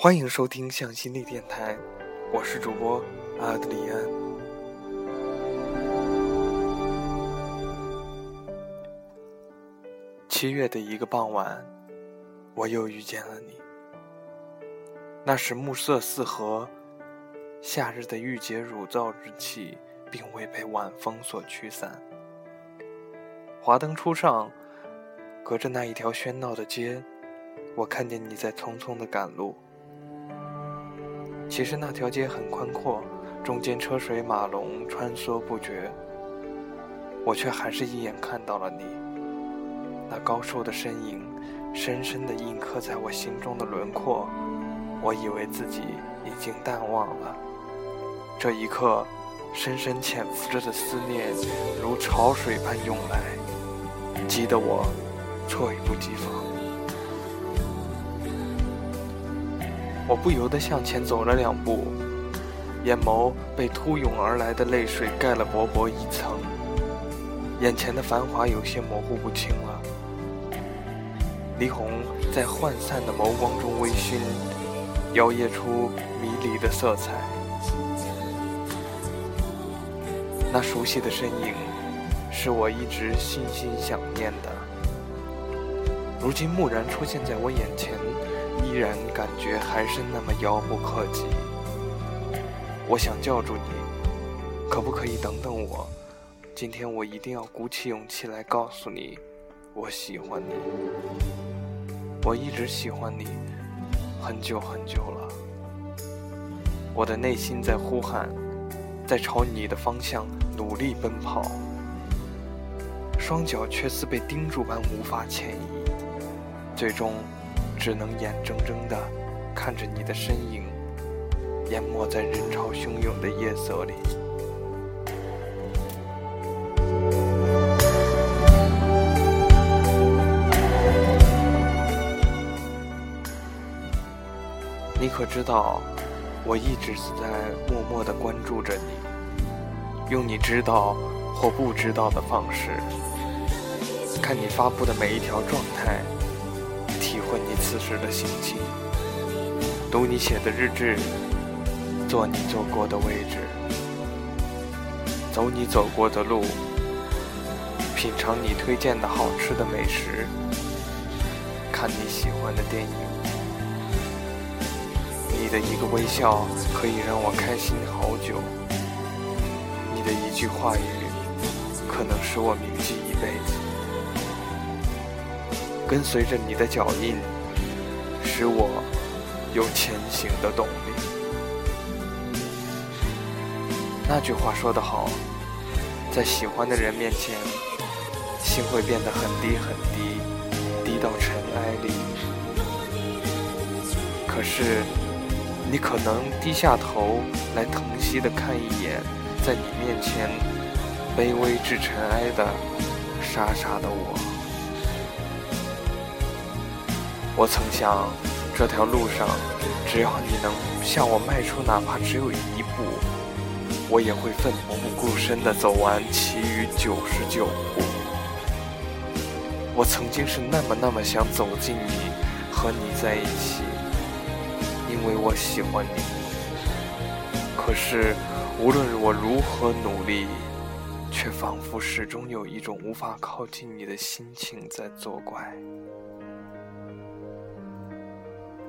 欢迎收听向心力电台，我是主播阿德里安。七月的一个傍晚，我又遇见了你。那时暮色四合，夏日的郁结乳燥之气并未被晚风所驱散。华灯初上，隔着那一条喧闹的街，我看见你在匆匆的赶路。其实那条街很宽阔，中间车水马龙穿梭不绝。我却还是一眼看到了你，那高瘦的身影，深深地印刻在我心中的轮廓。我以为自己已经淡忘了，这一刻，深深潜伏着的思念如潮水般涌来，急得我措不及防。我不由得向前走了两步，眼眸被突涌而来的泪水盖了薄薄一层，眼前的繁华有些模糊不清了。霓虹在涣散的眸光中微醺，摇曳出迷离的色彩。那熟悉的身影，是我一直心心想念的，如今蓦然出现在我眼前。依然感觉还是那么遥不可及。我想叫住你，可不可以等等我？今天我一定要鼓起勇气来告诉你，我喜欢你。我一直喜欢你，很久很久了。我的内心在呼喊，在朝你的方向努力奔跑，双脚却似被钉住般无法前移，最终。只能眼睁睁地看着你的身影淹没在人潮汹涌的夜色里。你可知道，我一直在默默地关注着你，用你知道或不知道的方式，看你发布的每一条状态。体会你此时的心情，读你写的日志，坐你坐过的位置，走你走过的路，品尝你推荐的好吃的美食，看你喜欢的电影。你的一个微笑可以让我开心好久，你的一句话语可能使我铭记一辈子。跟随着你的脚印，使我有前行的动力。那句话说得好，在喜欢的人面前，心会变得很低很低，低到尘埃里。可是，你可能低下头来疼惜的看一眼，在你面前卑微至尘埃的傻傻的我。我曾想，这条路上，只要你能向我迈出哪怕只有一步，我也会奋不顾身地走完其余九十九步。我曾经是那么那么想走进你，和你在一起，因为我喜欢你。可是，无论我如何努力，却仿佛始终有一种无法靠近你的心情在作怪。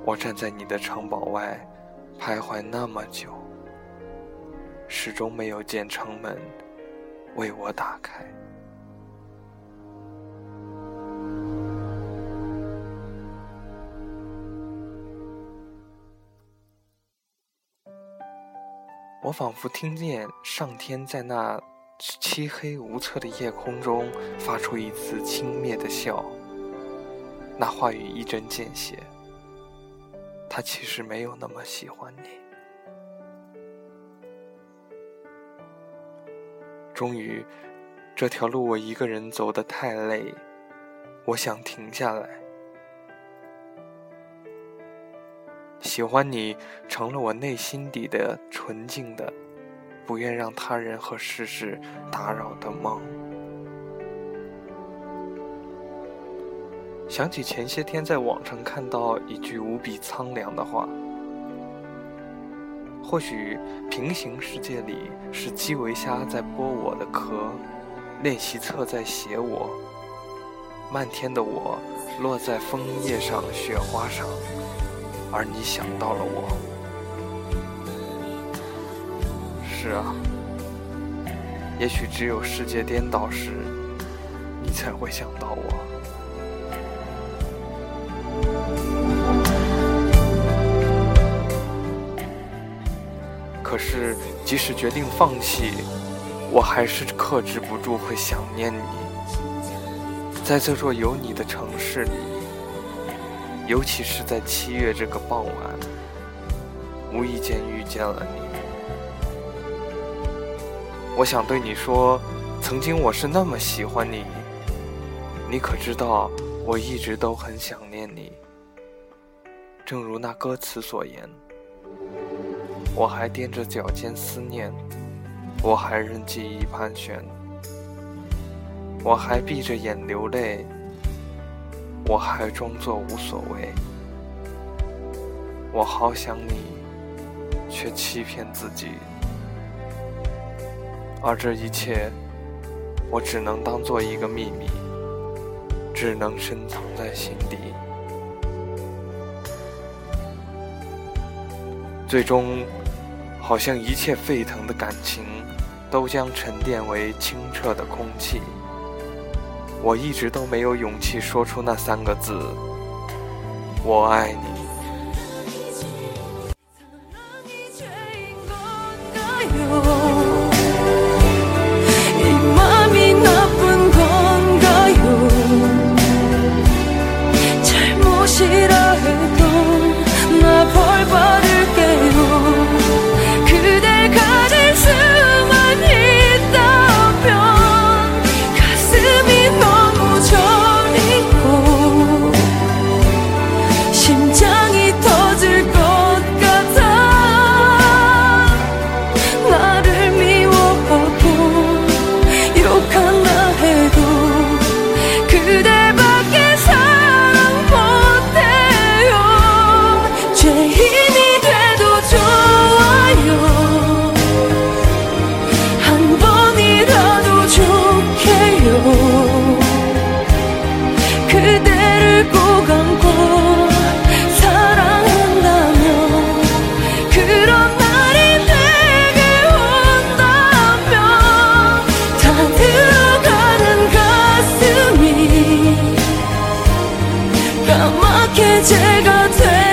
我站在你的城堡外，徘徊那么久，始终没有见城门为我打开。我仿佛听见上天在那漆黑无测的夜空中发出一次轻蔑的笑，那话语一针见血。他其实没有那么喜欢你。终于，这条路我一个人走得太累，我想停下来。喜欢你成了我内心底的纯净的，不愿让他人和世事打扰的梦。想起前些天在网上看到一句无比苍凉的话：“或许平行世界里是基围虾在剥我的壳，练习册在写我，漫天的我落在枫叶上、雪花上，而你想到了我。是啊，也许只有世界颠倒时，你才会想到我。可是，即使决定放弃，我还是克制不住会想念你。在这座有你的城市里，尤其是在七月这个傍晚，无意间遇见了你。我想对你说，曾经我是那么喜欢你，你可知道，我一直都很想念你。正如那歌词所言。我还踮着脚尖思念，我还任记忆盘旋，我还闭着眼流泪，我还装作无所谓。我好想你，却欺骗自己，而这一切，我只能当做一个秘密，只能深藏在心底。最终。好像一切沸腾的感情，都将沉淀为清澈的空气。我一直都没有勇气说出那三个字：“我爱你。” 어떻게 제가 돼?